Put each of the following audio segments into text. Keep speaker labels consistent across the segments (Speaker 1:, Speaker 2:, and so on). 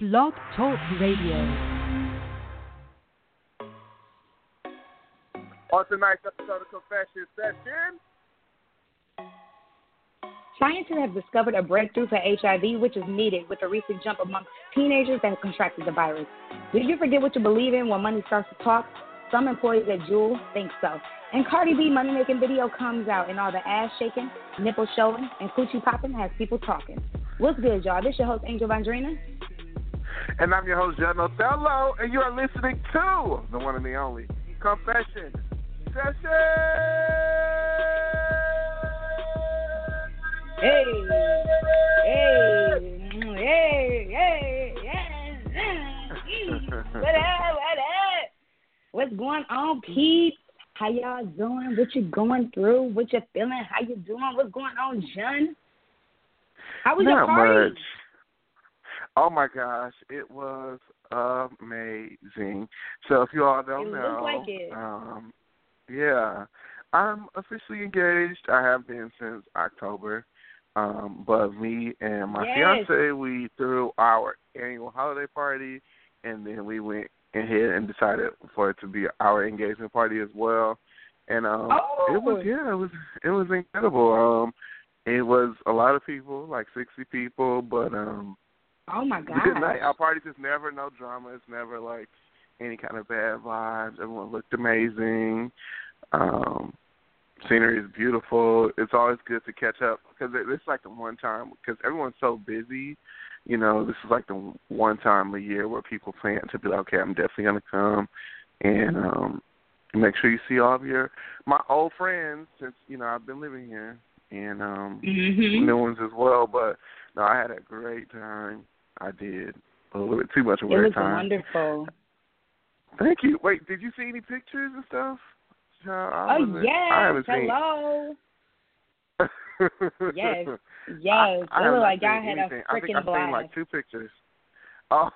Speaker 1: Blog Talk Radio.
Speaker 2: On tonight's episode of Confession Session,
Speaker 3: Scientists have discovered a breakthrough for HIV, which is needed with a recent jump amongst teenagers that have contracted the virus. Did you forget what you believe in when money starts to talk? Some employees at Juul think so. And Cardi B money making video comes out, and all the ass shaking, nipple showing, and coochie popping has people talking. What's good, y'all? This your host, Angel Vandrina.
Speaker 2: And I'm your host, John Othello, and you are listening to the one and the only Confession Session.
Speaker 3: Hey, hey, hey, hey, yeah. What up, what up? What's going on, peeps? How y'all doing? What you going through? What you feeling? How you doing? What's going on, John? How was your party?
Speaker 2: much. Oh my gosh, it was amazing. So if you all don't
Speaker 3: It
Speaker 2: know,
Speaker 3: like
Speaker 2: um, yeah, I'm officially engaged. I have been since October. Um, but me and my
Speaker 3: Yes.
Speaker 2: fiance, we threw our annual holiday party, and then we went ahead and decided for it to be our engagement party as well. And um, it was
Speaker 3: Oh.
Speaker 2: yeah, it was it was incredible. Um, it was a lot of people, like sixty people, but um,
Speaker 3: Oh my
Speaker 2: a good night.
Speaker 3: god.
Speaker 2: Our parties is never no drama. It's never like any kind of bad vibes. Everyone looked amazing. Um, scenery is beautiful. It's always good to catch up because it, it's like the one time because everyone's so busy. You know, this is like the one time a year where people plan to be like, okay, I'm definitely gonna come, and um, make sure you see all of your my old friends since you know I've been living here and um
Speaker 3: Mhm.
Speaker 2: new ones as well. But no, I had a great time. I did a little bit too much of
Speaker 3: It was
Speaker 2: time.
Speaker 3: wonderful.
Speaker 2: Thank you. Wait, did you see any pictures and stuff? Child,
Speaker 3: Oh
Speaker 2: I
Speaker 3: yes. Hello. Yes. Yes.
Speaker 2: I, I
Speaker 3: it
Speaker 2: have
Speaker 3: looked like y'all had a
Speaker 2: anything. I think I've seen like two pictures. Oh.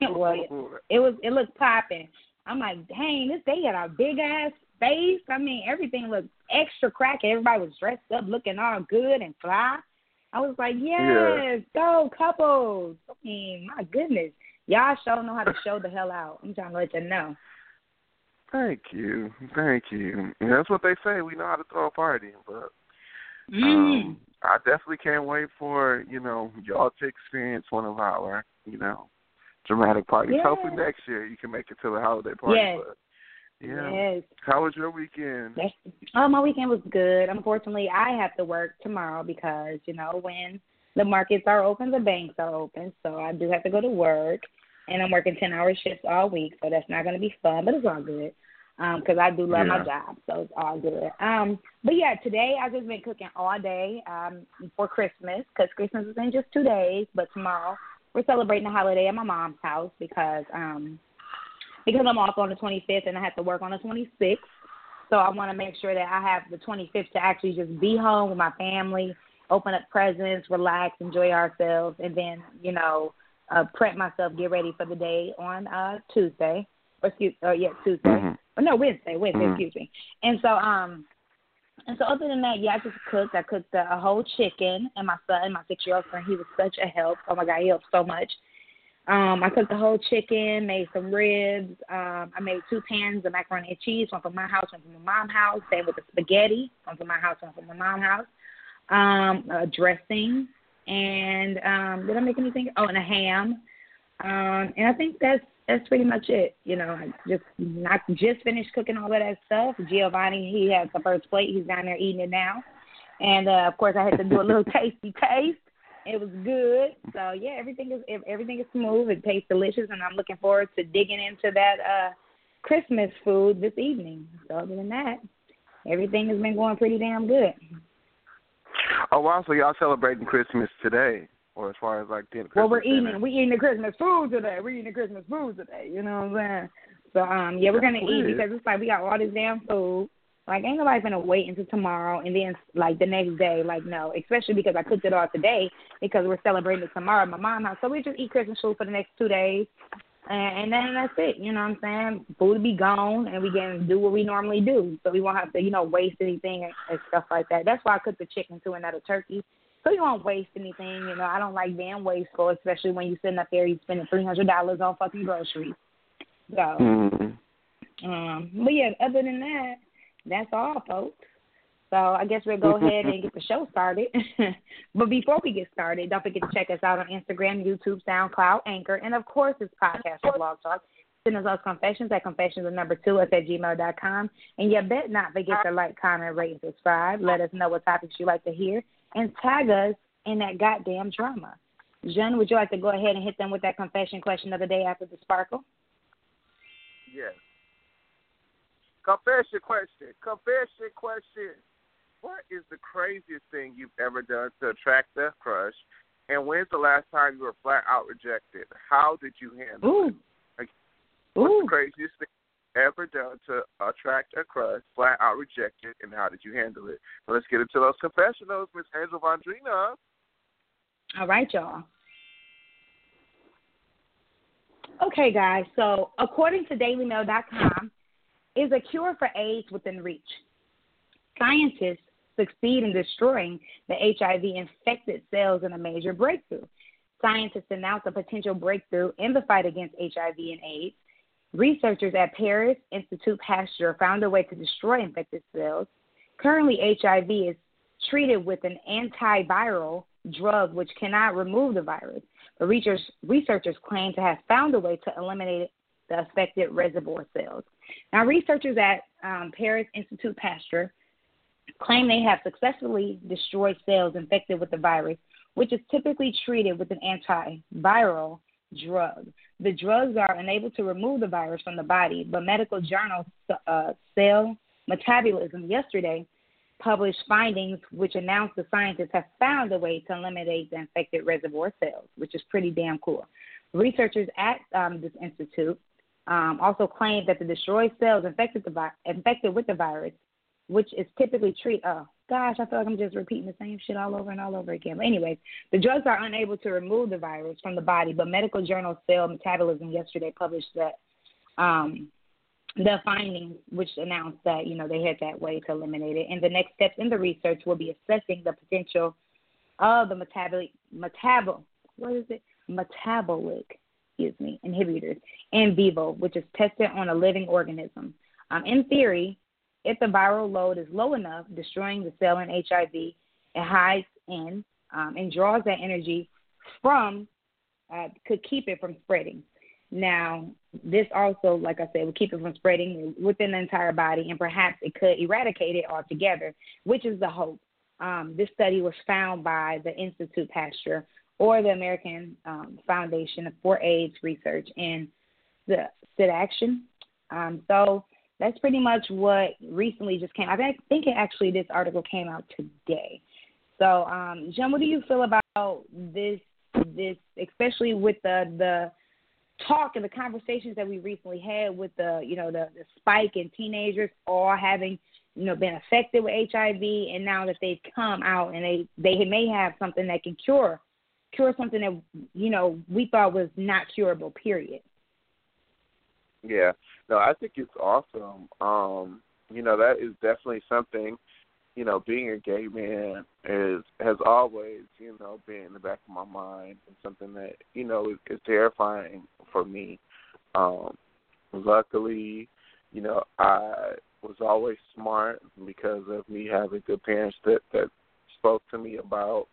Speaker 3: Well, it was it looked popping. I'm like, dang, this they got a big ass space. I mean, everything looked extra cracky. Everybody was dressed up, looking all good and fly. I was like, yes, go couples. I mean, my goodness, y'all sure know how to show the hell out. I'm trying to let you know.
Speaker 2: Thank you, thank you. And that's what they say. We know how to throw a party, but
Speaker 3: Mm.
Speaker 2: um, I definitely can't wait for you know y'all to experience one of our you know dramatic parties.
Speaker 3: Yes.
Speaker 2: Hopefully next year you can make it to the holiday party.
Speaker 3: Yes.
Speaker 2: But yeah,
Speaker 3: Yes.
Speaker 2: how was your weekend?
Speaker 3: Oh, my weekend was good. Unfortunately, I have to work tomorrow because you know when the markets are open, the banks are open, so I do have to go to work, and I'm working ten hour shifts all week, so that's not going to be fun, but it's all good because I do love my job, so it's all good. Um, but yeah, today I've just been cooking all day um for Christmas because Christmas is in just two days, but tomorrow we're celebrating the holiday at my mom's house because um because I'm off on the 25th and I have to work on the 26th. So I want to make sure that I have the 25th to actually just be home with my family, open up presents, relax, enjoy ourselves, and then you know uh, prep myself, get ready for the day on uh Tuesday. Or excuse, uh, yeah, Tuesday.
Speaker 2: Mhm.
Speaker 3: Or no, Wednesday. Wednesday,
Speaker 2: Mhm.
Speaker 3: excuse me. And so um. And so other than that, yeah, I just cooked. I cooked a, a whole chicken, and my son, and my six-year-old son, he was such a help. Oh my God, he helped so much. Um, I cooked the whole chicken, made some ribs. Um, I made two pans of macaroni and cheese, one from my house, one from my mom's house. Same with the spaghetti, one from my house, one from my mom's house. Um, a dressing, and um, did I make anything? Oh, and a ham. Um, and I think that's that's pretty much it. You know, I just not just finished cooking all of that stuff. Giovanni, he has the first plate. He's down there eating it now. And uh, of course, I had to do a little tasty taste. It was good. So yeah, everything is everything is smooth. It tastes delicious, and I'm looking forward to digging into that uh Christmas food this evening. So other than that, everything has been going pretty damn good.
Speaker 2: Oh wow, so y'all celebrating Christmas today, or as far as like dinner?
Speaker 3: Well, we're eating
Speaker 2: dinner?
Speaker 3: we eating the Christmas food today. We're eating the Christmas food today. You know what I'm saying? So um yeah, we're gonna eat because it's like we got all this damn food. Like ain't nobody gonna wait until tomorrow and then like the next day. Like no, especially because I cooked it all today because we're celebrating it tomorrow at my mom's house. So we just eat Christmas food for the next two days. And, and then that's it, you know what I'm saying? Food be gone, and we can do what we normally do, so we won't have to, you know, waste anything and, and stuff like that. That's why I cooked the chicken too, and not a turkey, so so you won't waste anything. You know, I don't like being wasteful, especially when you're sitting up there, you spending three hundred dollars on fucking groceries. So,
Speaker 2: mm-hmm.
Speaker 3: um, but yeah, other than that, that's all, folks. So I guess we'll go ahead and get the show started. but before we get started, don't forget to check us out on Instagram, YouTube, SoundCloud, Anchor, and of course this podcast on Blog Talk. Send us those confessions at confessions of number two at gmail.com. And you bet not forget to like, comment, rate, and subscribe. Let us know what topics you like to hear. And tag us in that goddamn drama. Jen, would you like to go ahead and hit them with that confession question of the day after the sparkle?
Speaker 2: Yes. Confession question. Confession question. What is the craziest thing you've ever done to attract a crush? And when's the last time you were flat out rejected? How did you handle
Speaker 3: Ooh.
Speaker 2: it? Like, what's
Speaker 3: Ooh.
Speaker 2: the craziest thing you've ever done to attract a crush, flat out rejected, and how did you handle it? So let's get into those confessionals, Miss Angel Vondrina.
Speaker 3: All right, y'all. Okay, guys. So, according to DailyMail.com, is a cure for AIDS within reach. Scientists succeed in destroying the HIV infected cells in a major breakthrough. Scientists announced a potential breakthrough in the fight against HIV and AIDS. Researchers at Paris Institute Pasteur found a way to destroy infected cells. Currently, HIV is treated with an antiviral drug which cannot remove the virus. But researchers, researchers claim to have found a way to eliminate the affected reservoir cells. Now, researchers at um, Paris Institute Pasteur claim they have successfully destroyed cells infected with the virus, which is typically treated with an antiviral drug. The drugs are unable to remove the virus from the body, but medical journal uh, Cell Metabolism yesterday published findings which announced the scientists have found a way to eliminate the infected reservoir cells, which is pretty damn cool. Researchers at um, this institute um, also claim that the destroyed cells infected, the vi- infected with the virus which is typically treat. Oh gosh, I feel like I'm just repeating the same shit all over and all over again. But anyways, the drugs are unable to remove the virus from the body, but medical journal Cell Metabolism yesterday published that um, the findings, which announced that you know they had that way to eliminate it, and the next steps in the research will be assessing the potential of the metabolic metabol what is it metabolic excuse me inhibitors in vivo, which is tested on a living organism. Um, in theory, if the viral load is low enough, destroying the cell in HIV, it hides in um, and draws that energy from, uh, could keep it from spreading. Now, this also, like I said, will keep it from spreading within the entire body, and perhaps it could eradicate it altogether, which is the hope. Um, this study was found by the Institute Pasteur or the American um, Foundation for AIDS Research and the SIDAction. Um, so that's pretty much what recently just came. I think it actually this article came out today. So, um, Jen, what do you feel about this? This, especially with the the talk and the conversations that we recently had with the you know the, the spike in teenagers all having you know been affected with HIV, and now that they've come out and they they may have something that can cure cure something that you know we thought was not curable. Period.
Speaker 2: Yeah, no, I think it's awesome. Um, you know, that is definitely something. You know, being a gay man is has always, you know, been in the back of my mind and something that you know is, is terrifying for me. Um, luckily, you know, I was always smart because of me having good parents that that spoke to me about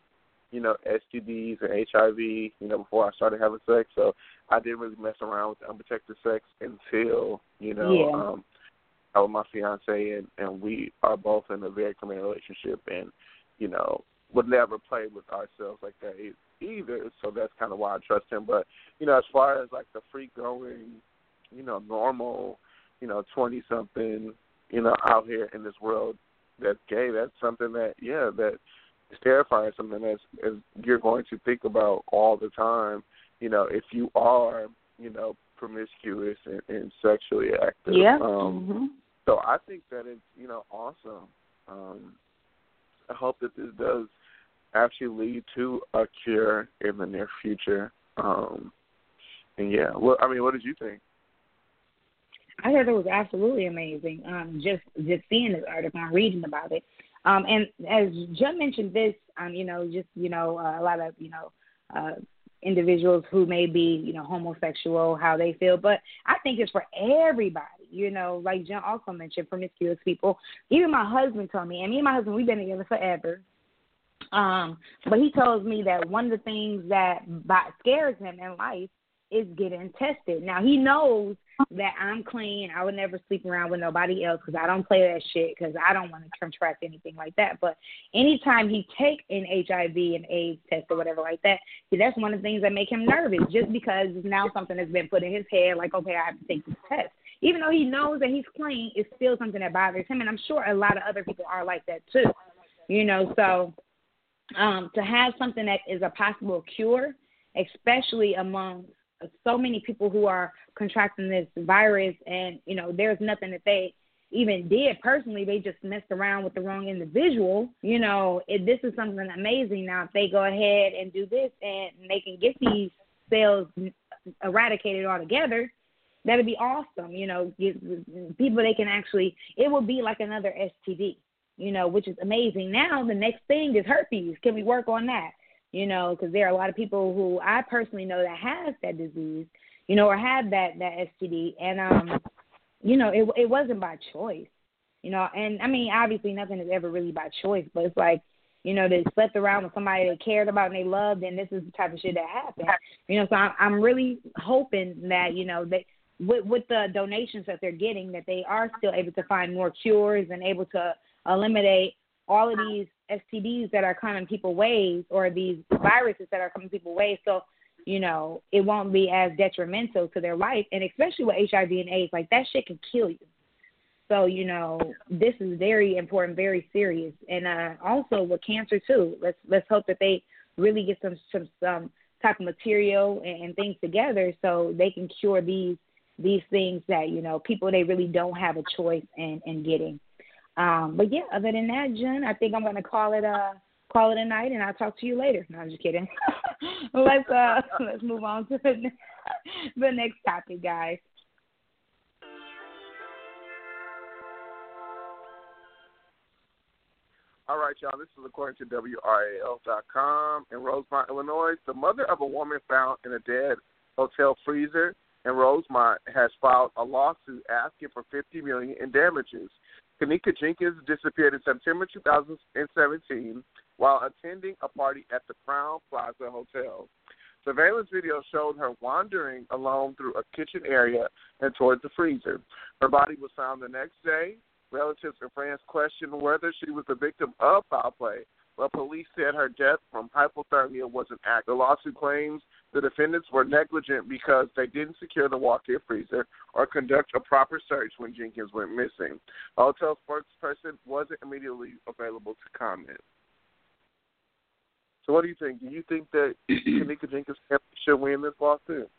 Speaker 2: you know, STDs and HIV, you know, before I started having sex. So I didn't really mess around with unprotected sex until, you know,
Speaker 3: yeah.
Speaker 2: um I was my fiance and, and we are both in a very committed relationship and, you know, would never play with ourselves like that either. So that's kind of why I trust him. But, you know, as far as like the free going, you know, normal, you know, twenty something, you know, out here in this world that's gay, that's something that yeah, that it's terrifying. Something that's as you're going to think about all the time. You know, if you are, you know, promiscuous and, and sexually active.
Speaker 3: Yeah.
Speaker 2: Um,
Speaker 3: mm-hmm.
Speaker 2: So I think that it's you know awesome. Um, I hope that this does actually lead to a cure in the near future. Um, and yeah, well, I mean, what did you think?
Speaker 3: I thought it was absolutely amazing. Um, just just seeing this article and reading about it. Um, and as Jim mentioned this, um, you know, just you know, uh, a lot of you know, uh, individuals who may be you know homosexual, how they feel, but I think it's for everybody. You know, like Jim also mentioned, promiscuous people. Even my husband told me, and me and my husband, we've been together forever. Um, but he tells me that one of the things that scares him in life is getting tested. Now he knows that I'm clean. I would never sleep around with nobody else because I don't play that shit because I don't want to contract anything like that. But anytime he take an HIV and AIDS test or whatever like that, see, that's one of the things that make him nervous. Just because now something has been put in his head, like okay, I have to take this test. Even though he knows that he's clean, it's still something that bothers him, and I'm sure a lot of other people are like that too. You know, so um, to have something that is a possible cure, especially among so many people who are contracting this virus, and you know, there's nothing that they even did personally. They just messed around with the wrong individual. You know, it, this is something amazing. Now, if they go ahead and do this, and they can get these cells eradicated altogether, that'd be awesome. You know, people they can actually. It would be like another STD. You know, which is amazing. Now the next thing is herpes. Can we work on that? You know, because there are a lot of people who I personally know that has that disease, you know, or have that that STD, and um, you know, it it wasn't by choice, you know, and I mean, obviously nothing is ever really by choice, but it's like, you know, they slept around with somebody they cared about and they loved, and this is the type of shit that happened, you know. So I'm I'm really hoping that you know that with with the donations that they're getting that they are still able to find more cures and able to eliminate all of these STDs that are coming people ways or these viruses that are coming people ways. So, you know, it won't be as detrimental to their life. And especially with HIV and AIDS, like that shit can kill you. So, you know, this is very important, very serious. And uh also with cancer too. Let's let's hope that they really get some some some type of material and, and things together so they can cure these these things that, you know, people they really don't have a choice in, in getting. Um, but yeah, other than that, Jen, I think I'm gonna call it uh call it a night, and I'll talk to you later. No, I'm just kidding. let's uh let's move on to the the next topic, guys.
Speaker 2: All right, y'all. This is according to WRAL.com in Rosemont, Illinois. The mother of a woman found in a dead hotel freezer in Rosemont has filed a lawsuit asking for 50 million in damages. Kenneka Jenkins disappeared in September 2017 while attending a party at the Crowne Plaza Hotel. Surveillance video showed her wandering alone through a kitchen area and towards the freezer. Her body was found the next day. Relatives and friends questioned whether she was the victim of foul play, but police said her death from hypothermia was an act. The lawsuit claims the defendants were negligent because they didn't secure the walk-in freezer or conduct a proper search when Jenkins went missing. A hotel spokesperson wasn't immediately available to comment. So, what do you think? Do you think that Kenneka Jenkins should win this lawsuit?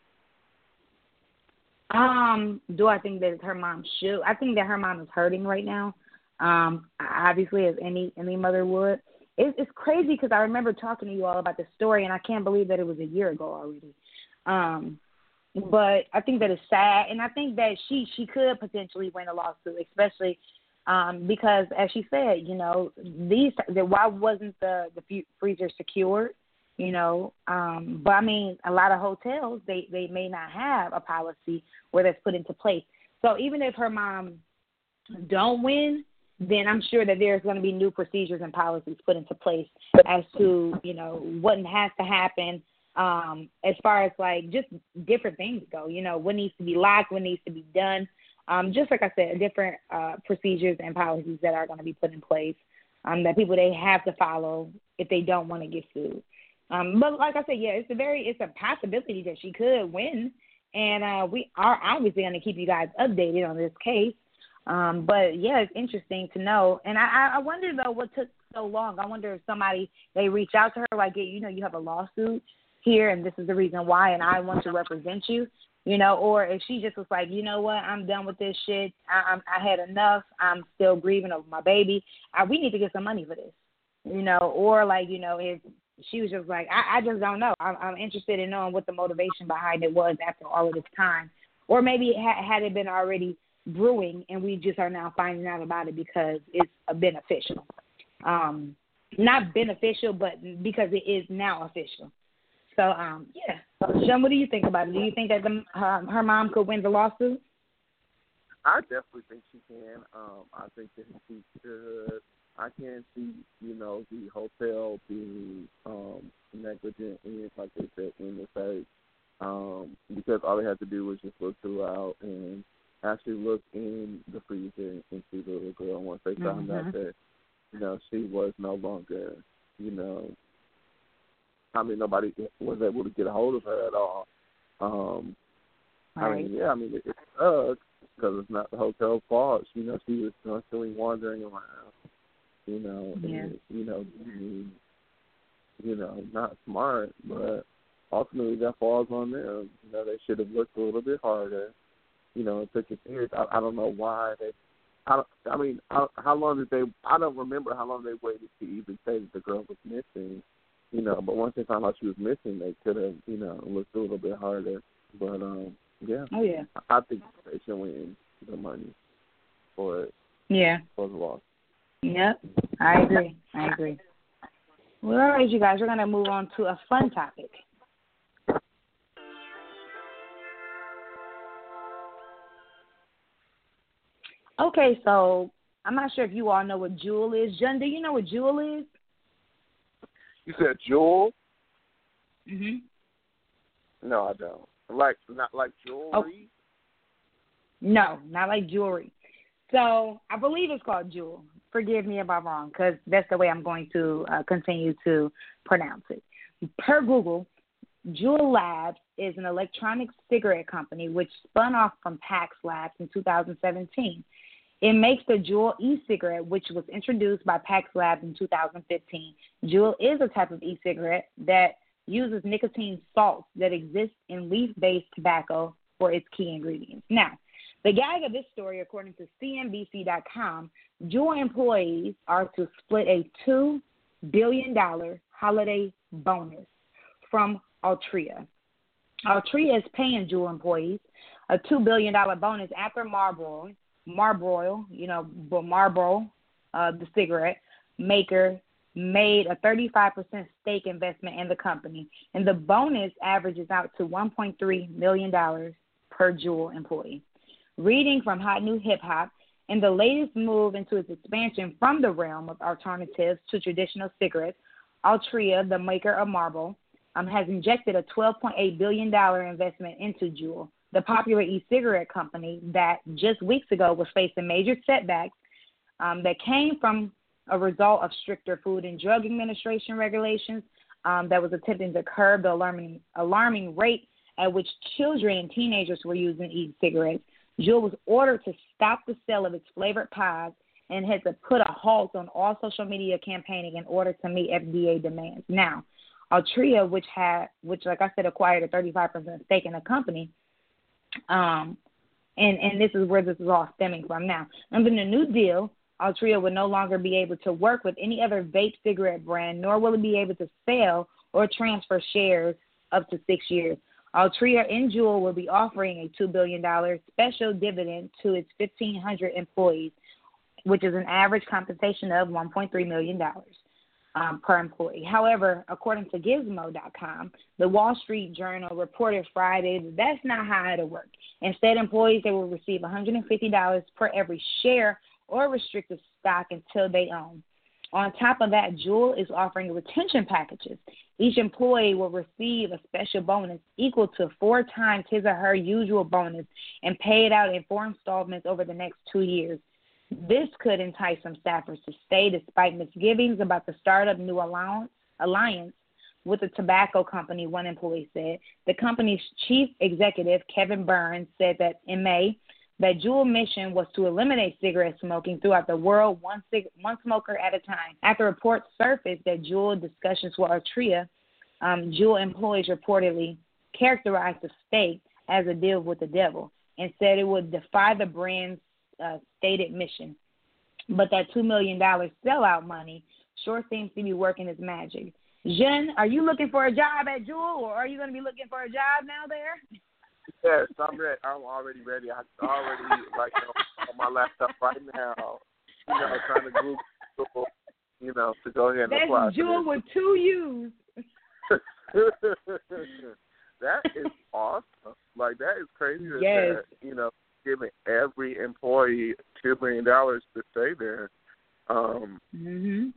Speaker 3: Um, do I think that her mom should? I think that her mom is hurting right now. Um, obviously, as any any mother would it's, it's crazy because I remember talking to you all about this story, and I can't believe that it was a year ago already. Um, but I think that it's sad, and I think that she she could potentially win a lawsuit, especially um, because, as she said, you know, these that why wasn't the the freezer secured? You know, um, but I mean, a lot of hotels they they may not have a policy where that's put into place. So even if her mom don't win, then I'm sure that there's going to be new procedures and policies put into place as to you know what has to happen um, as far as like just different things go. You know what needs to be locked, what needs to be done. Um, just like I said, different uh, procedures and policies that are going to be put in place um, that people they have to follow if they don't want to get sued. Um, but like I said, yeah, it's a very it's a possibility that she could win, and uh, we are obviously going to keep you guys updated on this case. Um, but yeah, it's interesting to know. And I, I wonder though what took so long. I wonder if somebody they reach out to her like, you know, you have a lawsuit here, and this is the reason why, and I want to represent you. You know, or if she just was like, you know what, I'm done with this shit. I, I'm, I had enough. I'm still grieving over my baby. I, we need to get some money for this. You know, or like, you know, if she was just like, I, I just don't know. I'm, I'm interested in knowing what the motivation behind it was after all of this time, or maybe had, had it been already brewing, and we just are now finding out about it because it's beneficial. um, not beneficial, but because it is now official. So um, yeah, Sean, what do you think about it? Do you think that the, um, her mom could win the lawsuit?
Speaker 2: I definitely think she can. Um, I think that she should. I can't see, you know, the hotel being um, negligent in, like they said, in the face, um, because all they had to do was just look throughout and actually look in the freezer and see the little girl. Once they found
Speaker 3: mm-hmm.
Speaker 2: out that, you know, she was no longer, you know, I mean, nobody was able to get a hold of her at all. Um,
Speaker 3: right.
Speaker 2: I mean, yeah, I mean, it, it sucks because it's not the hotel's fault. You know, she was constantly wandering around. You know,
Speaker 3: yeah.
Speaker 2: and, you know, being, you know, not smart, but ultimately that falls on them. You know, they should have looked a little bit harder. You know, and took it serious. I, I don't know why they. I, don't, I mean, how, how long did they? I don't remember how long they waited to even say that the girl was missing. You know, but once they found out she was missing, they could have, you know, looked a little bit harder. But um, yeah.
Speaker 3: Oh yeah.
Speaker 2: I think they should win the money for it.
Speaker 3: Yeah.
Speaker 2: For the loss.
Speaker 3: Yep. I agree. I agree. Well, all right, you guys, we're gonna move on to a fun topic. Okay, so I'm not sure if you all know what Jewel is. Jen, do you know what Jewel is?
Speaker 2: You said Jewel?
Speaker 3: Mhm.
Speaker 2: No, I don't. Like not like jewelry.
Speaker 3: Oh. No, not like jewelry. So I believe it's called Jewel. Forgive me if I'm wrong, because that's the way I'm going to uh, continue to pronounce it. Per Google, Juul Labs is an electronic cigarette company which spun off from Pax Labs in 2017. It makes the Juul e-cigarette, which was introduced by Pax Labs in 2015. Juul is a type of e-cigarette that uses nicotine salts that exist in leaf-based tobacco for its key ingredients. Now, the gag of this story, according to CNBC.com, Juul employees are to split a $2 billion holiday bonus from Altria. Altria is paying Juul employees a $2 billion bonus after Marlboro, Marlboro, you know, but Marlboro, uh, the cigarette maker, made a 35% stake investment in the company, and the bonus averages out to $1.3 million per Juul employee. Reading from Hot New Hip Hop, in the latest move into its expansion from the realm of alternatives to traditional cigarettes, Altria, the maker of Marlboro, um, has injected a $12.8 billion investment into Juul, the popular e-cigarette company that just weeks ago was facing major setbacks um, that came from a result of stricter Food and Drug Administration regulations um, that was attempting to curb the alarming, alarming rate at which children and teenagers were using e-cigarettes. Juul was ordered to stop the sale of its flavored pods and had to put a halt on all social media campaigning in order to meet FDA demands. Now, Altria, which had, which like I said, acquired a 35% stake in the company, um, and and this is where this is all stemming from. Now, under the new deal, Altria will no longer be able to work with any other vape cigarette brand, nor will it be able to sell or transfer shares up to six years. Altria and Juul will be offering a $2 billion special dividend to its 1,500 employees, which is an average compensation of $1.3 million um, per employee. However, according to Gizmo.com, the Wall Street Journal reported Friday that that's not how it'll work. Instead, employees they will receive $150 per every share or restricted stock until they own. On top of that, Juul is offering retention packages. Each employee will receive a special bonus equal to four times his or her usual bonus and pay it out in four installments over the next two years. This could entice some staffers to stay despite misgivings about the startup new allowance, alliance with the tobacco company, one employee said. The company's chief executive, Kevin Burns, said that in May, that Juul mission was to eliminate cigarette smoking throughout the world, one, cig- one smoker at a time. After reports surfaced that Juul discussions with Altria, um, Juul employees reportedly characterized the stake as a deal with the devil and said it would defy the brand's uh, stated mission. But that $2 million sellout money sure seems to be working its magic. Jen, are you looking for a job at Juul, or are you going to be looking for a job now there?
Speaker 2: Yes, I'm ready. I'm already ready. I'm already like on, on my laptop right now. You know, trying to Google you know, to go ahead and
Speaker 3: That's
Speaker 2: apply.
Speaker 3: Jewel with two U's.
Speaker 2: that is awesome. Like that is crazy.
Speaker 3: Yes.
Speaker 2: that, you know, giving every employee two million dollars to stay there. Um,
Speaker 3: Mhm.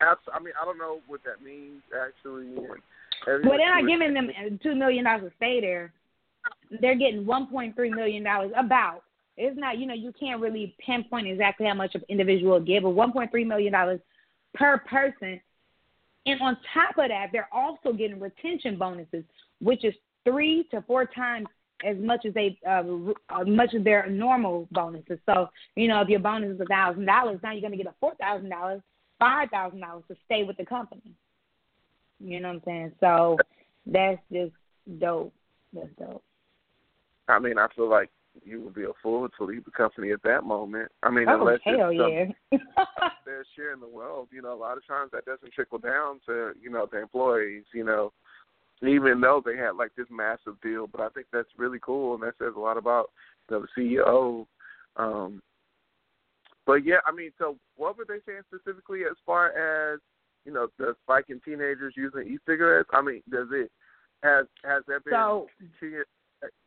Speaker 2: abs- I mean, I don't know what that means actually.
Speaker 3: Well, they're not giving them two million dollars to stay there. They're getting one point three million dollars. About it's not. You know, you can't really pinpoint exactly how much an individual will give, but one point three million dollars per person. And on top of that, they're also getting retention bonuses, which is three to four times as much as they uh, uh, much as their normal bonuses. So you know, if your bonus is a thousand dollars, now you're going to get a four thousand dollars, five thousand dollars to stay with the company. You know what I'm saying? So that's just dope. That's dope.
Speaker 2: I mean, I feel like you would be a fool to leave the company at that moment. I mean,
Speaker 3: Oh
Speaker 2: unless
Speaker 3: hell yeah!
Speaker 2: they're sharing the wealth. You know, a lot of times that doesn't trickle down to you know the employees. You know, even though they had like this massive deal, but I think that's really cool, and that says a lot about the CEO. Um, but yeah, I mean, so what were they saying specifically as far as you know the spike in teenagers using e-cigarettes? I mean, does it has has there been
Speaker 3: So-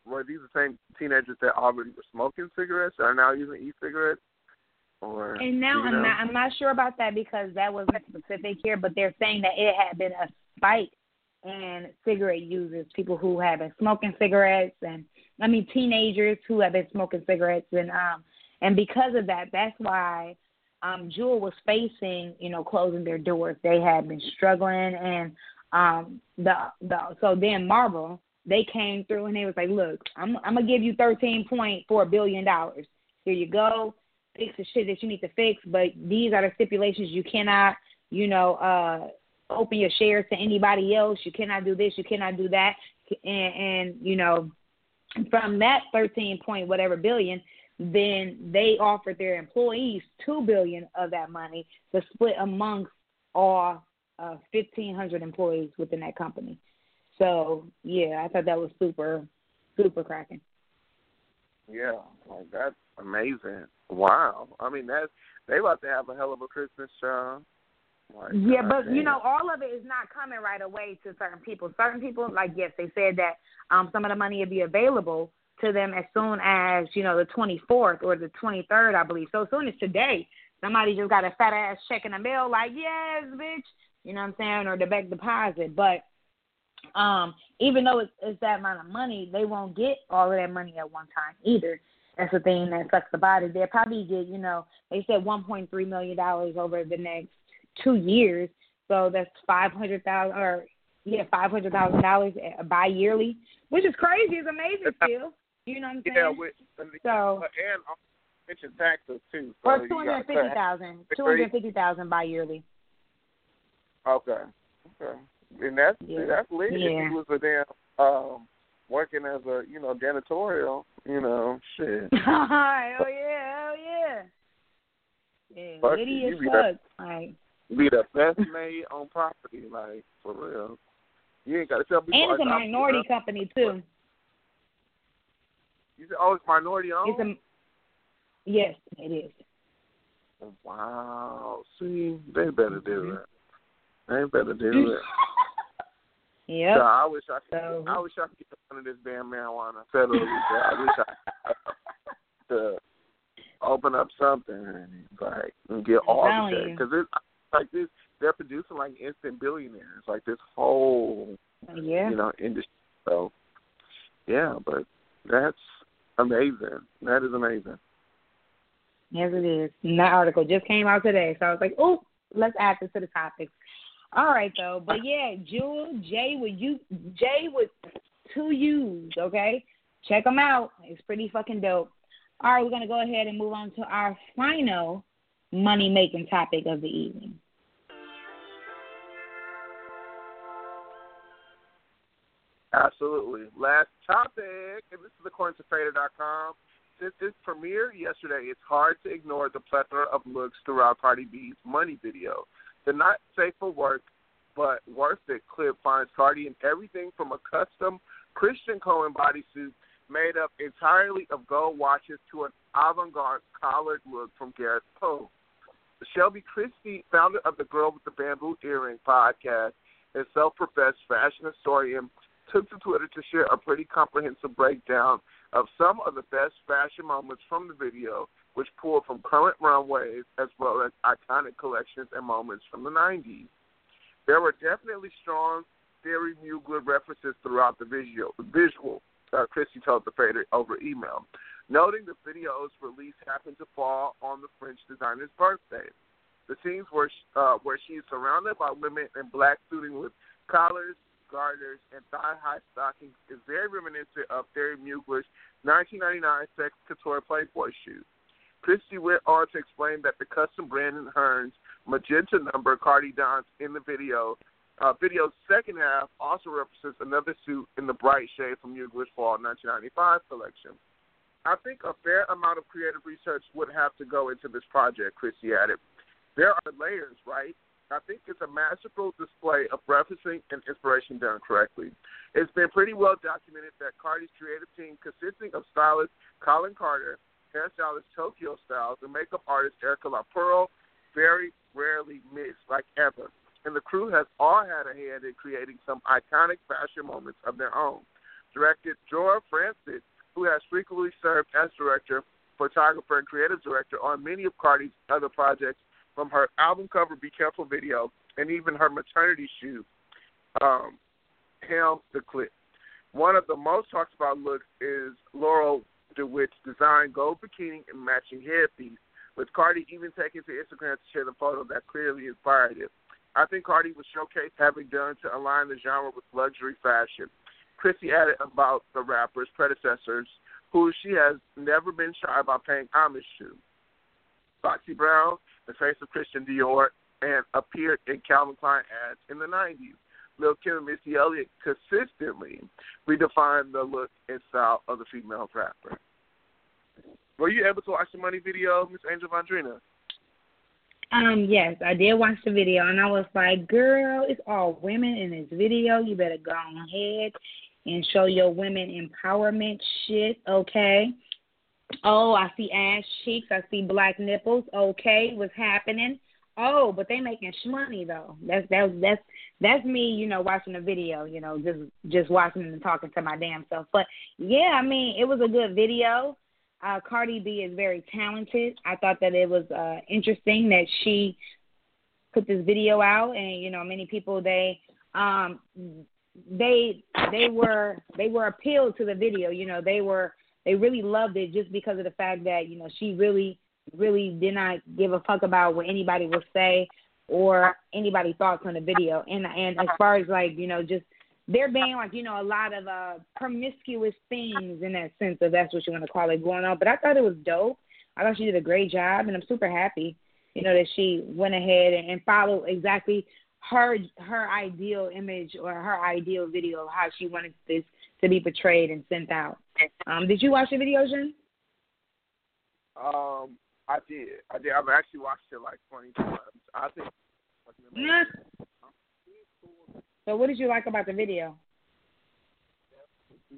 Speaker 2: were these the same teenagers that already were smoking cigarettes are now using e-cigarettes? Or
Speaker 3: And now
Speaker 2: you
Speaker 3: I'm not I'm not sure about that because that wasn't specific here, but they're saying that it had been a spike in cigarette users, people who have been smoking cigarettes and I mean teenagers who have been smoking cigarettes and um and because of that that's why um Juul was facing, you know, closing their doors. They had been struggling and um the the so then Marvel they came through and they was like, Look, I'm I'm gonna give you thirteen point four billion dollars. Here you go fix the shit that you need to fix, but these are the stipulations. You cannot, you know, uh open your shares to anybody else. You cannot do this. You cannot do that. And, and you know, from that thirteen point whatever billion, then they offered their employees two billion of that money to split amongst all uh, fifteen hundred employees within that company. So yeah, I thought that was super, super cracking.
Speaker 2: Yeah, like that's amazing. Wow. I mean that's they about to have a hell of a Christmas show. Like,
Speaker 3: Yeah,
Speaker 2: God
Speaker 3: but you know, all of it is not coming right away to certain people. Certain people, like yes, they said that um some of the money will be available to them as soon as you know the 24th or the 23rd, I believe. So as soon as today, somebody just got a fat ass check in the mail, like yes, bitch, you know what I'm saying, or the back deposit. But um, even though it's, it's that amount of money, they won't get all of that money at one time either. That's the thing that sucks about it. They'll probably get, you know, they said 1.3 million dollars over the next two years, so that's five hundred thousand or yeah, five hundred thousand dollars bi-yearly, which is crazy. It's amazing still. You know what I'm saying?
Speaker 2: Yeah, with
Speaker 3: So-
Speaker 2: and mention taxes too. So
Speaker 3: or two hundred fifty thousand, two hundred fifty thousand bi-yearly.
Speaker 2: Okay. Okay. And that's
Speaker 3: Yeah.
Speaker 2: that's lit. If
Speaker 3: Yeah.
Speaker 2: he was a damn um working as a, you know, janitorial, you know, shit.
Speaker 3: hell yeah, hell yeah. Yeah,
Speaker 2: Fuck
Speaker 3: witty
Speaker 2: you,
Speaker 3: as
Speaker 2: you be that-
Speaker 3: fuck. Like,
Speaker 2: Be the best maid on property, like for real. You ain't gotta tell people
Speaker 3: and it's a minority company too.
Speaker 2: You said, oh, it's minority owned.
Speaker 3: It's a yes, it is.
Speaker 2: Wow. See, they better do
Speaker 3: Mhm.
Speaker 2: that. They better do that.
Speaker 3: yeah.
Speaker 2: So I wish I could.
Speaker 3: So-
Speaker 2: I wish I could get one of this damn marijuana federally. so I wish I could to open up something and like and get all the
Speaker 3: you.
Speaker 2: because it's like this. They're producing like instant billionaires, like this whole
Speaker 3: Yeah.
Speaker 2: you know industry. So yeah, but that's amazing. That is amazing.
Speaker 3: Yes, it is. And that article just came out today, so I was like, "Oh, let's add this to the topics." All right, though. But yeah, Jewel Jay with you Jay with two U's. Okay, check them out. It's pretty fucking dope. All right, we're gonna go ahead and move on to our final money making topic of the evening.
Speaker 2: Absolutely. Last topic, and this is according to Fader.com. Since its premiere yesterday, it's hard to ignore the plethora of looks throughout Cardi B's Money video. The not safe for work, but worth it clip finds Cardi in everything from a custom Christian Cowan bodysuit made up entirely of gold watches to an avant-garde collared look from Gareth Pugh. Shelby Christie, founder of the Girl with the Bamboo Earring podcast and self-professed fashion historian, took to Twitter to share a pretty comprehensive breakdown of some of the best fashion moments from the video, which pulled from current runways as well as iconic collections and moments from the 90s. There were definitely strong Thierry Mugler references throughout the visual. visual uh, Christie told the fader over email, noting the video's release happened to fall on the French designer's birthday. The scenes where uh, where she is surrounded by women in black suiting with collars, garters, and thigh-high stockings is very reminiscent of Thierry Mugler's 1999 Sex Couture Playboy shoes. Christie went on to explain that the custom Brandon Hearns magenta number Cardi dons in the video, uh, video's second half also represents another suit in the bright shade from Mugler's Fall 1995 collection. I think a fair amount of creative research would have to go into this project, Christie added. There are layers, right? I think it's a masterful display of referencing and inspiration done correctly. It's been pretty well documented that Cardi's creative team, consisting of stylist Kollin Carter, hairstylist Tokyo Stylez, and makeup artist Erika La'Pearl, very rarely miss, like ever. And the crew has all had a hand in creating some iconic fashion moments of their own. Directed Jora Frantzis, who has frequently served as director, photographer, and creative director on many of Cardi's other projects, from her album cover "Be Careful" video and even her maternity shoot, um, the clip. One of the most talked about looks is Laurel DeWitt's design gold bikini and matching headpiece, with Cardi even taking to Instagram to share the photo that clearly inspired it. I think Cardi was showcased having done to align the genre with luxury fashion. Christie added about the rapper's predecessors, who she has never been shy about paying homage to. Foxy Brown, the face of Christian Dior, and appeared in Calvin Klein ads in the 90s. Lil Kim and Missy Elliott consistently redefined the look and style of the female rapper. Were you able to watch the Money video, Miss Angel Vondrina?
Speaker 3: Um, yes, I did watch the video, and I was like, "Girl, it's all women in this video. You better go ahead and show your women empowerment shit, okay?" Oh, I see ass cheeks. I see black nipples. Okay, what's happening? Oh, but they making money though. That's that's that's that's me, you know, watching the video, you know, just just watching and talking to my damn self. But yeah, I mean, it was a good video. Uh, Cardi B is very talented. I thought that it was uh, interesting that she put this video out, and you know, many people they um, they they were they were appealed to the video. You know, they were they really loved it just because of the fact that you know she really really did not give a fuck about what anybody would say or anybody thoughts on the video. And and as far as like you know just there being like you know a lot of uh promiscuous things in that sense if that's what you want to call it going on. But i thought it was dope. I thought she did a great job and i'm super happy you know that she went ahead and, and followed exactly her her ideal image or her ideal video of how she wanted this to be portrayed and sent out um did you watch the video jen
Speaker 2: um i did i did i've actually watched it like 20 times i think
Speaker 3: yeah. So, what did you like about the video?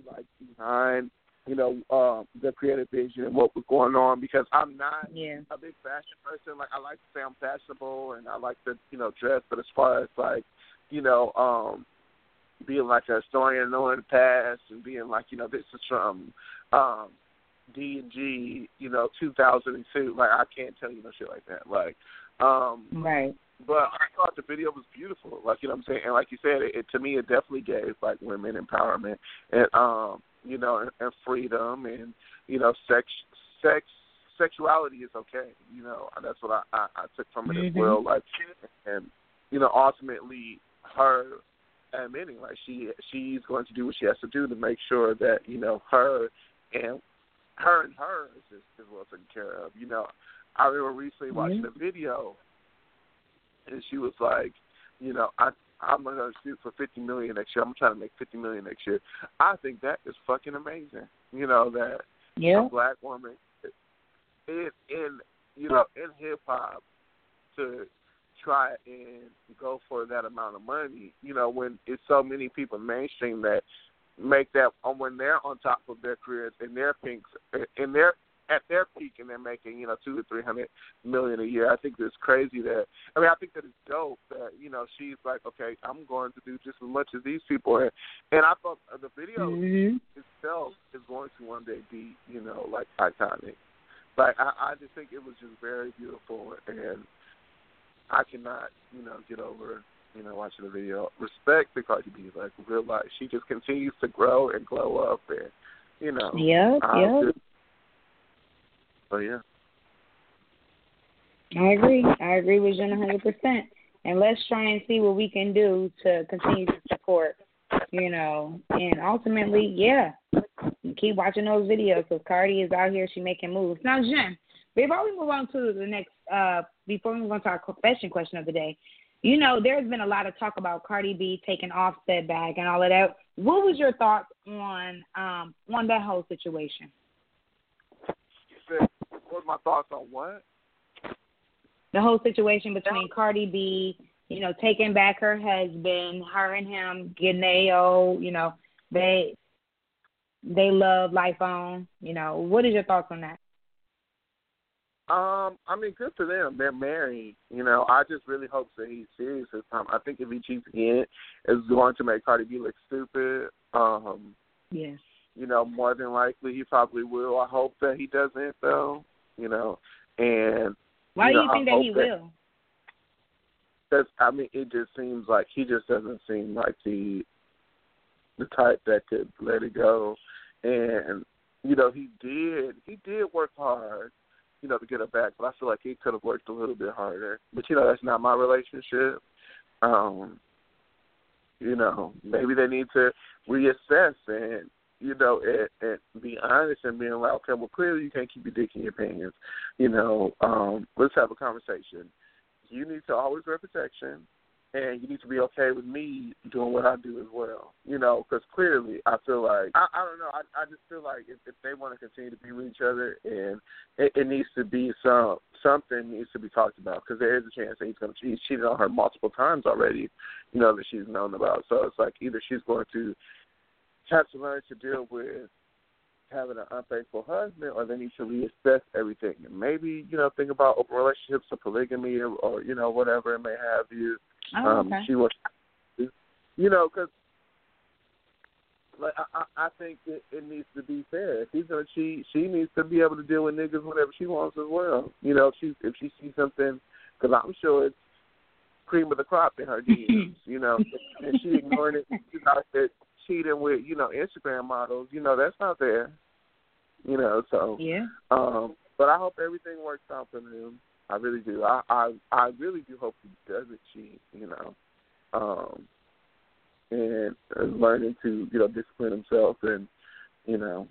Speaker 2: Like behind, you know, uh, the creative vision and what was going on because I'm not
Speaker 3: yeah.
Speaker 2: a big fashion person. Like I like to say I'm fashionable and I like to, you know, dress, but as far as like, you know, um, being like a historian knowing the past and being like, you know, this is from um D and G, you know, two thousand and two, like I can't tell you no shit like that. Like, um
Speaker 3: Right.
Speaker 2: But I thought the video was beautiful. Like you know what I'm saying? And like you said, it, it to me it definitely gave like women empowerment and um, you know, and, and freedom and, you know, sex sex sexuality is okay. You know, that's what I, I, I took from it
Speaker 3: mm-hmm.
Speaker 2: as well. Like and you know, ultimately her admitting like she she's going to do what she has to do to make sure that, you know, her and her and hers is, is well taken care of. You know, I remember recently watching
Speaker 3: mm-hmm.
Speaker 2: a video and she was like, you know, I I'm gonna shoot for fifty million next year. I'm trying to make fifty million next year. I think that is fucking amazing. You know that
Speaker 3: yeah.
Speaker 2: a black woman in in you know in hip hop to try and go for that amount of money. You know when it's so many people mainstream that make that when they're on top of their careers in their pinks in their at their peak and they're making you know two to three hundred million a year. I think it's crazy that I mean I think that it's dope that you know she's like okay I'm going to do just as much as these people are, and I thought the video
Speaker 3: mm-hmm.
Speaker 2: itself is going to one day be you know like iconic. Like I, I just think it was just very beautiful and I cannot you know get over you know, watching the video. Respect to Cardi B, like real life. She just continues to grow and glow up and you know.
Speaker 3: Yeah, yeah.
Speaker 2: So yeah.
Speaker 3: I agree. I agree with Jen a hundred percent. And let's try and see what we can do to continue to support, you know. And ultimately, yeah, keep watching those videos because Cardi is out here. She making moves. Now, Jen, before we move on to the next, uh, before we move on to our confession question of the day, you know, there's been a lot of talk about Cardi B taking Offset back and all of that. What was your thoughts on um on that whole situation?
Speaker 2: What was my thoughts on what?
Speaker 3: The whole situation between Cardi B, you know, taking back her husband, her and him getting you know, they they love life on. You know, what is your thoughts on that?
Speaker 2: Um, I mean, good for them. They're married. You know, I just really hope that he's serious this time. I think if he cheats again, it's going to make Cardi B look stupid. Um,
Speaker 3: yes.
Speaker 2: You know, more than likely he probably will. I hope that he doesn't, though. You know, and
Speaker 3: why
Speaker 2: you
Speaker 3: do
Speaker 2: know,
Speaker 3: you think
Speaker 2: I
Speaker 3: that he
Speaker 2: that,
Speaker 3: will?
Speaker 2: Because I mean, it just seems like he just doesn't seem like the the type that could let it go. And you know, he did he did work hard you know, to get her back. But I feel like he could have worked a little bit harder. But you know, that's not my relationship. Um, you know, maybe they need to reassess and you know, and, and be honest and being like, okay, well, clearly you can't keep your dick in your pants. You know, um, let's have a conversation. You need to always wear protection and you need to be okay with me doing what I do as well. You know, because clearly I feel like I, I don't know. I I just feel like if, if they want to continue to be with each other, and it, it needs to be some something needs to be talked about because there is a chance that he's going to he's cheated on her multiple times already. You know that she's known about. So it's like either she's going to have to learn to deal with having an unfaithful husband, or they need to reassess everything. And maybe you know think about open relationships or polygamy or, or you know whatever it may have you
Speaker 3: Oh,
Speaker 2: um. She was, you know, because like I, I think it, it needs to be fair. If he's gonna cheat, she needs to be able to deal with niggas whenever she wants as well. You know, if she if she sees something, because I'm sure it's cream of the crop in her DMs. you know, and she ignoring it. She's out there cheating with you know Instagram models. You know, that's not there. You know, so
Speaker 3: yeah.
Speaker 2: Um, but I hope everything works out for them. I really do. I I I really do hope he doesn't cheat. You know, um, and uh, learning to you know discipline himself and you know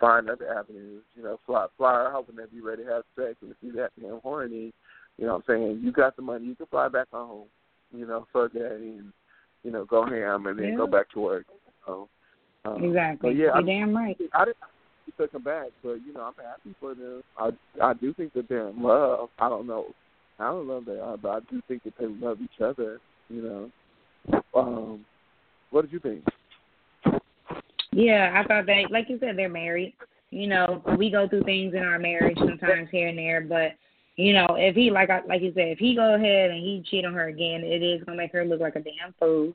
Speaker 2: find other avenues. You know, fly fly hoping that be ready to have sex, and if you that damn horny, you know what I'm saying you got the money, you can fly back home. You know, fuck daddy and you know go ham and then
Speaker 3: yeah.
Speaker 2: go back to work. So, um,
Speaker 3: exactly.
Speaker 2: But yeah,
Speaker 3: You're
Speaker 2: I,
Speaker 3: damn right.
Speaker 2: I didn't he took him back, but you know I'm happy for them. I I do think that they're in love. I don't know how in love they are, but I do think that they love each other. You know. Um, what did you think?
Speaker 3: Yeah, I thought that, like you said, they're married. You know, we go through things in our marriage sometimes here and there, but you know, if he like I like you said, if he go ahead and he cheat on her again, it is gonna make her look like a damn fool.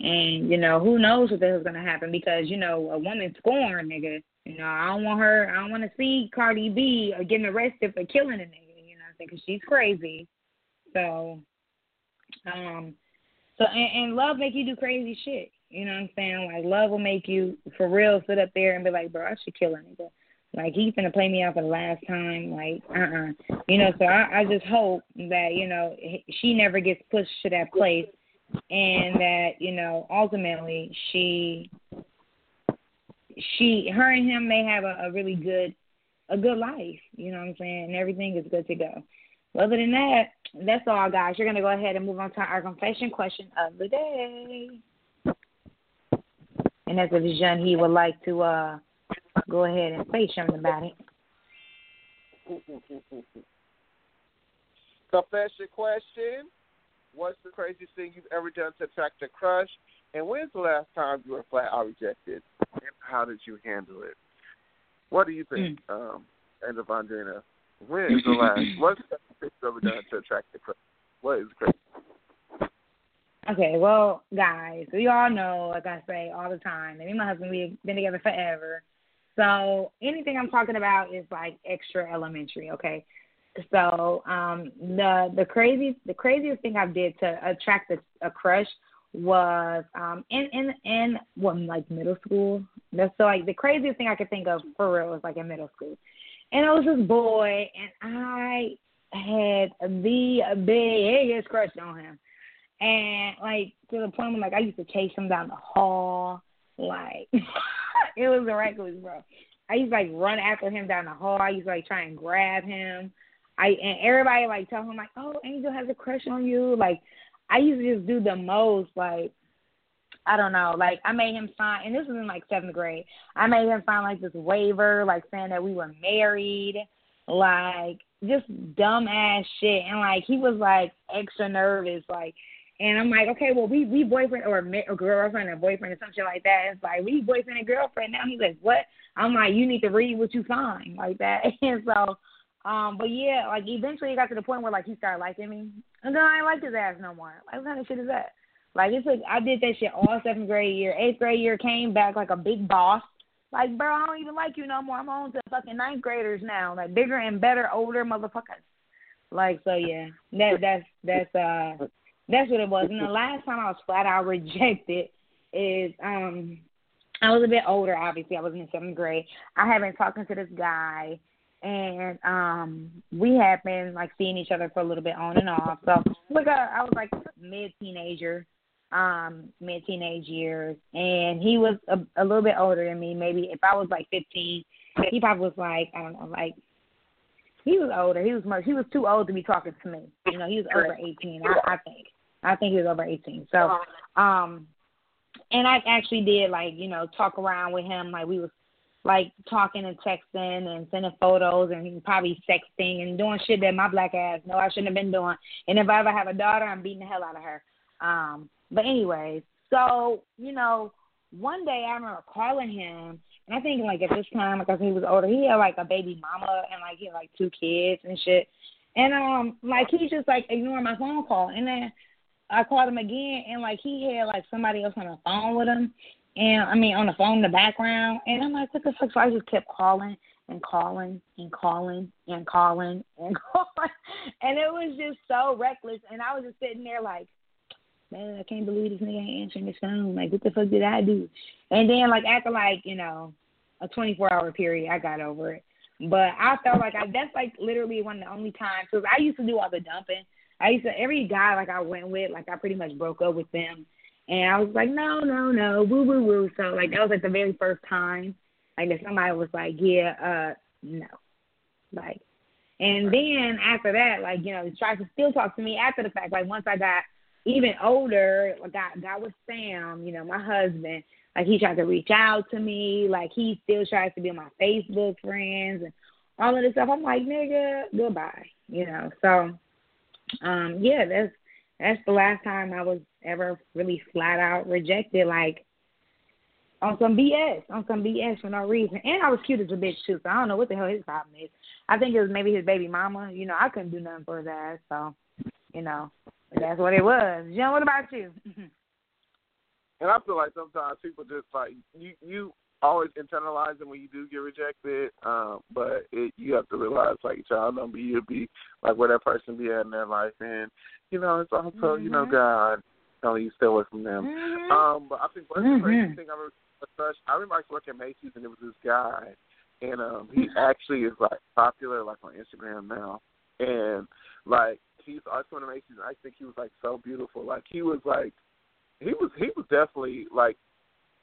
Speaker 3: And you know, who knows what the hell's gonna happen because you know a woman scorned, nigga. You know, I don't want her. I don't want to see Cardi B getting arrested for killing a nigga. You know, because she's crazy. So, um, so and, and love make you do crazy shit. You know what I'm saying? Like love will make you for real sit up there and be like, bro, I should kill a nigga. Like he's gonna play me out for the last time. Like, uh, uh-uh. uh You know, so I, I just hope that you know she never gets pushed to that place, and that you know ultimately she she her and him may have a, a really good a good life. You know what I'm saying? Everything is good to go. Other than that, that's all, guys. You're gonna go ahead and move on to our confession question of the day. And as if Jean he would like to uh go ahead and say something about it.
Speaker 2: Confession question. What's the craziest thing you've ever done to attract a crush? And when's the last time you were flat out rejected? And how did you handle it? What do you think, mm. um, and Evandrina? When is the last? what's the ever done to attract the crowd? What is crazy?
Speaker 3: Okay, well, guys, we all know, like I say all the time, and me and my husband, we've been together forever. So anything I'm talking about is like extra elementary, okay? So um the the crazy the craziest thing I've did to attract a, a crush was um in in in what like middle school. That's so like the craziest thing I could think of for real was like in middle school. And it was this boy and I had the biggest crush on him. And like to the point where like I used to chase him down the hall. Like it was miraculous, bro. I used to like run after him down the hall. I used to like try and grab him. I and everybody like tell him like, Oh, Angel has a crush on you. Like I used to just do the most like I don't know, like I made him sign and this was in like seventh grade. I made him sign like this waiver, like saying that we were married, like just dumb ass shit and like he was like extra nervous, like and I'm like, okay, well, we we boyfriend or, or girlfriend or boyfriend or something like that. It's like we boyfriend and girlfriend now. He's like, what? I'm like, you need to read what you sign like that. And so, um, but yeah, like eventually it got to the point where like he started liking me, then I ain't like his ass no more. Like what kind of shit is that? Like it took I did that shit all seventh grade year, eighth grade year came back like a big boss. Like bro, I don't even like you no more. I'm on to fucking ninth graders now, like bigger and better, older motherfuckers. Like so, yeah, that that's that's uh that's what it was. And the last time I was flat out rejected is um I was a bit older, obviously. I was in seventh grade. I had been talking to this guy and um we had been like seeing each other for a little bit on and off. So like I, I was like mid teenager, um, mid teenage years and he was a, a little bit older than me. Maybe if I was like fifteen, he probably was like, I don't know, like he was older. He was much he was too old to be talking to me. You know, he was over eighteen, I, I think. I think he was over 18. So, um, and I actually did like you know talk around with him like we was like talking and texting and sending photos and probably sexting and doing shit that my black ass know I shouldn't have been doing. And if I ever have a daughter, I'm beating the hell out of her. Um, but anyways, so you know, one day I remember calling him and I think like at this time, because he was older, he had like a baby mama and like he had like two kids and shit. And um, like he just like ignored my phone call. And then I called him again, and like he had like somebody else on the phone with him, and I mean on the phone in the background, and I'm like, what the fuck? So I just kept calling and calling and calling and calling and calling, and it was just so reckless, and I was just sitting there like, man, I can't believe this nigga ain't answering his phone. Like, what the fuck did I do? And then like after like you know a 24 hour period, I got over it. But I felt like I that's like literally one of the only times because I used to do all the dumping I used to every guy like I went with, like I pretty much broke up with them, and I was like, no, no, no, woo, woo, woo. So like that was like the very first time, like that somebody was like, yeah, uh, no, like, and then after that, like you know, he tried to still talk to me after the fact. Like once I got even older, like got got with Sam, you know, my husband. Like he tried to reach out to me, like he still tries to be my Facebook friends and all of this stuff. I'm like, nigga, goodbye, you know. So um, yeah, that's that's the last time I was ever really flat out rejected, like on some BS, on some BS for no reason. And I was cute as a bitch too, so I don't know what the hell his problem is. I think it was maybe his baby mama. You know, I couldn't do nothing for his ass, so you know, that's what it was. Jen, what about you?
Speaker 2: and I feel like sometimes people just like you you always internalize it when you do get rejected. Um, but it, you have to realize like child don't be you be like where that person be at in their life, and you know it's also mm-hmm. you know mm-hmm. God telling you stay away from them.
Speaker 3: Mm-hmm.
Speaker 2: Um, but I think one mm-hmm. crazy thing I remember, I remember I was working at Macy's and there was this guy, and um, he actually is like popular like on Instagram now, and like he's also in Macy's. And I think he was like so beautiful. Like he was like he was he was definitely like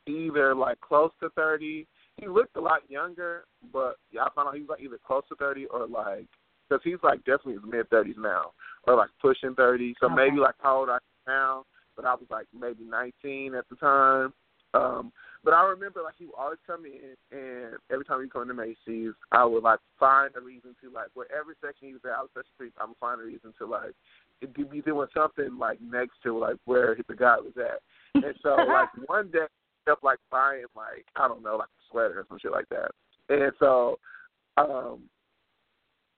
Speaker 2: either like close to thirty. He looked a lot younger, but yeah, I found out he was like either close to thirty or like because he's like definitely in his mid thirties now, or like pushing thirty. So okay. maybe like how old I am now, but I was like maybe nineteen at the time. Um, but I remember like he would always come in, and every time he come to Macy's, I would like find a reason to like wherever section he was at, I was such a creep. I would find a reason to like be doing something like next to like where the guy was at. And so like one day ended up like buying like I don't know like a sweater or some shit like that. And so, um,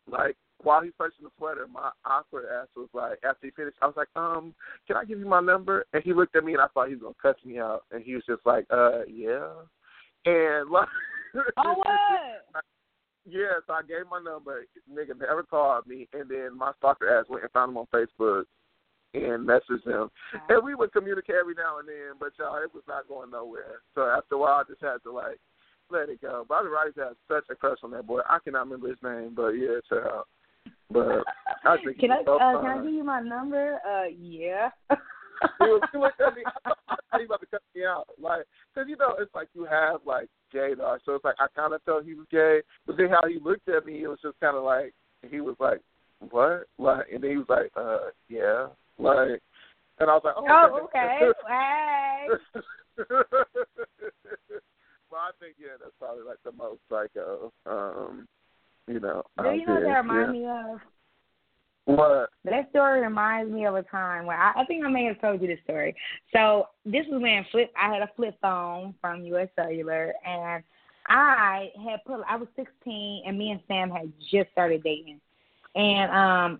Speaker 2: like while he's purchasing the sweater, my awkward ass was like, after he finished, I was like, um, can I give you my number? And he looked at me and I thought he was gonna cuss me out, and he was just like, uh, yeah, and like,
Speaker 3: oh what?
Speaker 2: Yeah, so I gave my number. Nigga never called me, and then my stalker ass went and found him on Facebook and messaged him. And we would communicate every now and then, but y'all, it was not going nowhere. So after a while, I just had to like let it go. Bobby Rice has such a crush on that boy. I cannot remember his name, but yeah, child. But I think
Speaker 3: can I uh, can I give you my number? Uh, yeah.
Speaker 2: he was he looked at me. I thought about to cut me out, like, cause you know it's like you have like gaydar, so it's like I kind of felt he was gay, but then how he looked at me, it was just kind of like he was like, what? Like, and then he was like, uh, yeah, like, and I was like, oh,
Speaker 3: oh okay, hey.
Speaker 2: well, I think yeah, that's probably like the most psycho. Um, you know.
Speaker 3: Do you know what that reminds
Speaker 2: yeah.
Speaker 3: me of?
Speaker 2: What?
Speaker 3: That story reminds me of a time where I, I think I may have told you this story. So this was when flip I had a flip phone from US Cellular and I had put I was sixteen and me and Sam had just started dating. And um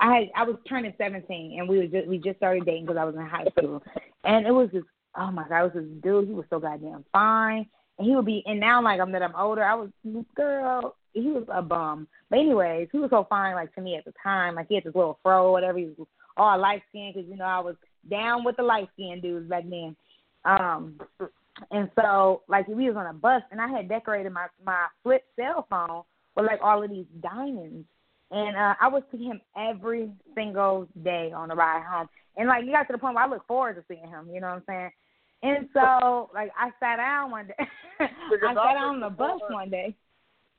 Speaker 3: I had I was turning seventeen and we was just we just started dating because I was in high school. And it was this oh my god, it was this dude, he was so goddamn fine. And he would be and now like I'm that I'm older, I was girl, he was a bum. But anyways, he was so fine like to me at the time. Like he had this little fro whatever. He was all light skinned because you know I was down with the light skinned dudes back then. Um, and so like we was on a bus and I had decorated my my flip cell phone with like all of these diamonds. And uh I would see him every single day on the ride home. And like you got to the point where I look forward to seeing him, you know what I'm saying? And so like I sat down one day I sat down on the bus one day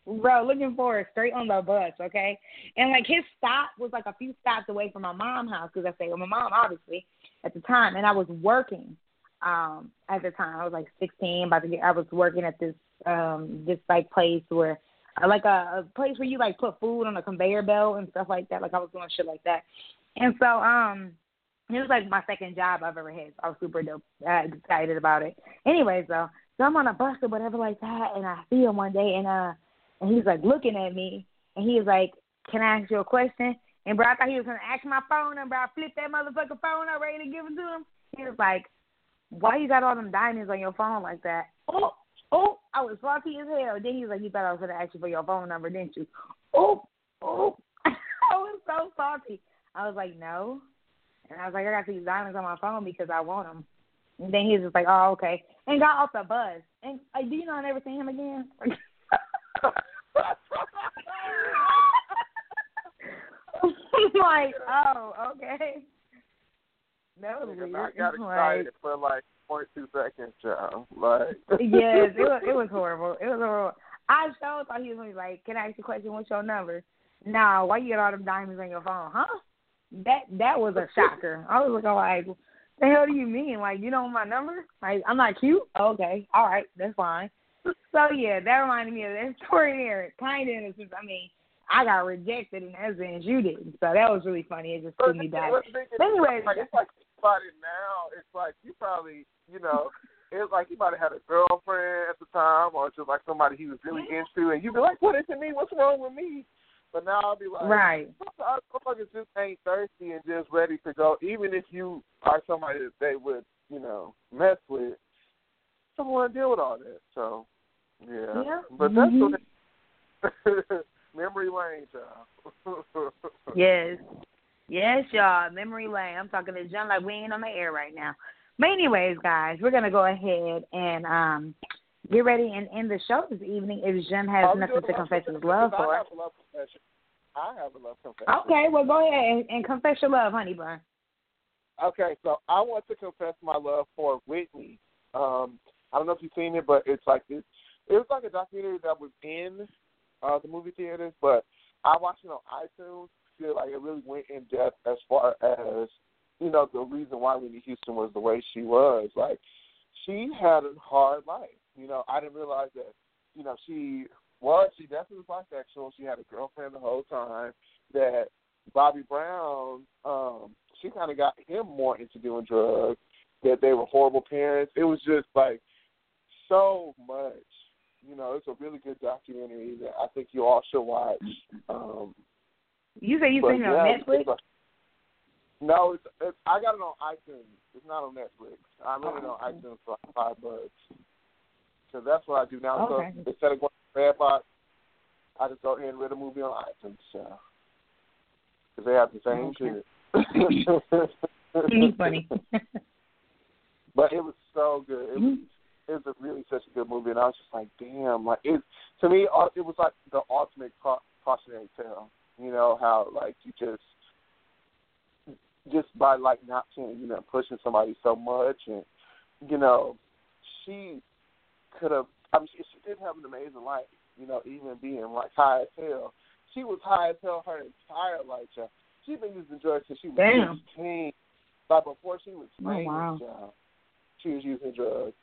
Speaker 3: bro, looking for it straight on the bus, okay? And like his stop was like a few stops away from my mom's house because I stayed with my mom, obviously, at the time, and I was working um at the time. I was like 16, about to get. I was working at this um this like place where uh, like a, a place where you like put food on a conveyor belt and stuff like that. Like I was doing shit like that, and so um. It was like my second job I've ever had. So I was super dope, uh, excited about it. Anyways, though, so I'm on a bus or whatever like that, and I see him one day, and uh, and he's like looking at me, and he was like, "Can I ask you a question?" And bro, I thought he was gonna ask my phone number. I flipped that motherfucking phone up, ready to give it to him. He was like, "Why you got all them diamonds on your phone like that?" Oh, oh, I was salty as hell. Then he was like, "You thought I was gonna ask you for your phone number, didn't you?" Oh, oh, I was so salty. I was like, "No," and I was like, "I got these diamonds on my phone because I want them." And then he was just like, "Oh, okay," and got off the bus. And uh, do you know I never seen him again? like, oh, okay. That was weird.
Speaker 2: I got excited like, for like point two seconds, child. Like
Speaker 3: Yes, it was it was horrible. It was horrible. I so thought he was gonna be like, Can I ask you a question, what's your number? Nah, why you got all them diamonds on your phone, huh? That that was a shocker. I was looking like oh, the hell do you mean? Like you know my number? Like I'm not cute? Okay, all right, that's fine. So yeah, that reminded me of that story there. Kind of. I mean, I got rejected in essence, you didn't. So that was really funny. It just threw me back. But anyway,
Speaker 2: like, it's like about it now. It's like you probably, you know, it's like you might have had a girlfriend at the time, or just like somebody he was really mm-hmm. into, and you'd be like, "What is it me? What's wrong with me?" But now I'll be like,
Speaker 3: right.
Speaker 2: Motherfuckers just ain't thirsty and just ready to go. Even if you are somebody that they would, you know, mess with, don't want to deal with all that. So, yeah.
Speaker 3: yeah.
Speaker 2: But that's
Speaker 3: mm-hmm.
Speaker 2: what memory lane, y'all.
Speaker 3: yes. Yes, y'all. Memory lane. I'm talking to John like we ain't on the air right now. But anyways, guys, we're gonna go ahead and um get ready and end the show this evening if Jen has nothing to confess his love for.
Speaker 2: I have a love confession. I have a love confession.
Speaker 3: Okay, well go ahead and, and confess your love, honey bun.
Speaker 2: Okay, so I want to confess my love for Whitney. Um, I don't know if you've seen it, but it's like it, it was like a documentary that was in uh, the movie theaters, but I watched it on iTunes. Feel like it really went in depth as far as you know the reason why Whitney Houston was the way she was. Like she had a hard life. You know, I didn't realize that. You know, she was she definitely was bisexual. She had a girlfriend the whole time. That Bobby Brown, um, she kind of got him more into doing drugs. That they were horrible parents. It was just like so much You know, it's a really good documentary that I think you all should watch. Um,
Speaker 3: you say you seen it on
Speaker 2: it's
Speaker 3: Netflix?
Speaker 2: like- no, it's, it's I got it on iTunes. It's not on Netflix. I rent it on iTunes for like five bucks. So that's what I do now.
Speaker 3: Okay.
Speaker 2: So instead of going Redbox, I just go ahead and rent a movie on iTunes. So because they have the same
Speaker 3: Okay.
Speaker 2: shit.
Speaker 3: Funny.
Speaker 2: But it was so good. It was it was a really such a good movie, and I was just like, damn, like it to me, uh, it was like the ultimate ca- cautionary tale. You know how like you just just by like not you know, pushing somebody so much, and you know, she could have. I mean, she, she did have an amazing life. You know, even being like high as hell, she was high as hell her entire life. Child. She been using drugs since she was
Speaker 3: Damn.
Speaker 2: sixteen. Like before she was
Speaker 3: Oh,
Speaker 2: famous,
Speaker 3: wow.
Speaker 2: child, she was using drugs.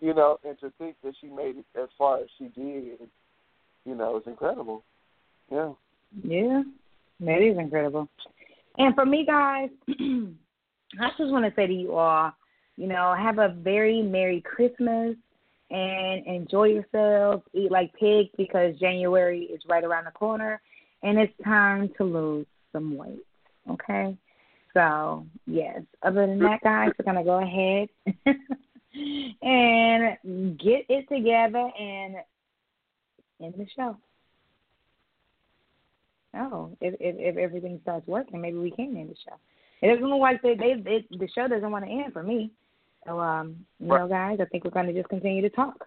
Speaker 2: You know, and to think that she made it as far as she did, you know, is incredible. Yeah.
Speaker 3: Yeah, that is incredible. And for me, guys, I just want to say to you all, you know, have a very Merry Christmas and enjoy yourselves. Eat like pigs because January is right around the corner and it's time to lose some weight. Okay? So, yes. Other than that, guys, we're going to go ahead and get it together and end the show. Oh, if, if if everything starts working, maybe we can end the show. It doesn't look like they, they the show doesn't want to end for me. So um, you know, guys, I think we're going to just continue to talk.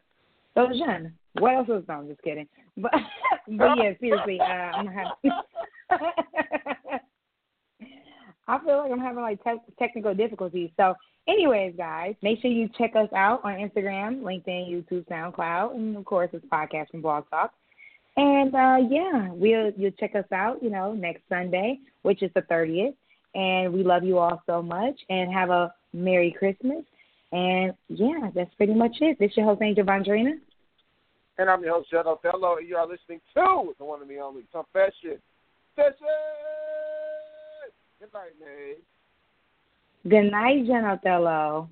Speaker 3: So Jen, what else was no, I'm just kidding. But but yeah, seriously, uh, I'm having. I feel like I'm having like te- technical difficulties. So, anyways, guys, make sure you check us out on Instagram, LinkedIn, YouTube, SoundCloud, and of course, it's podcast from Blog Talk. And uh, yeah, we'll you'll check us out, you know, next Sunday, which is the thirtieth. And we love you all so much, and have a Merry Christmas. And yeah, that's pretty much it. This is your host Angel Vondrina.
Speaker 2: And I'm your host, Judd Othello, and you are listening to the one and the only Confession. Confession! Good night, Nate.
Speaker 3: Good night, Jen Othello.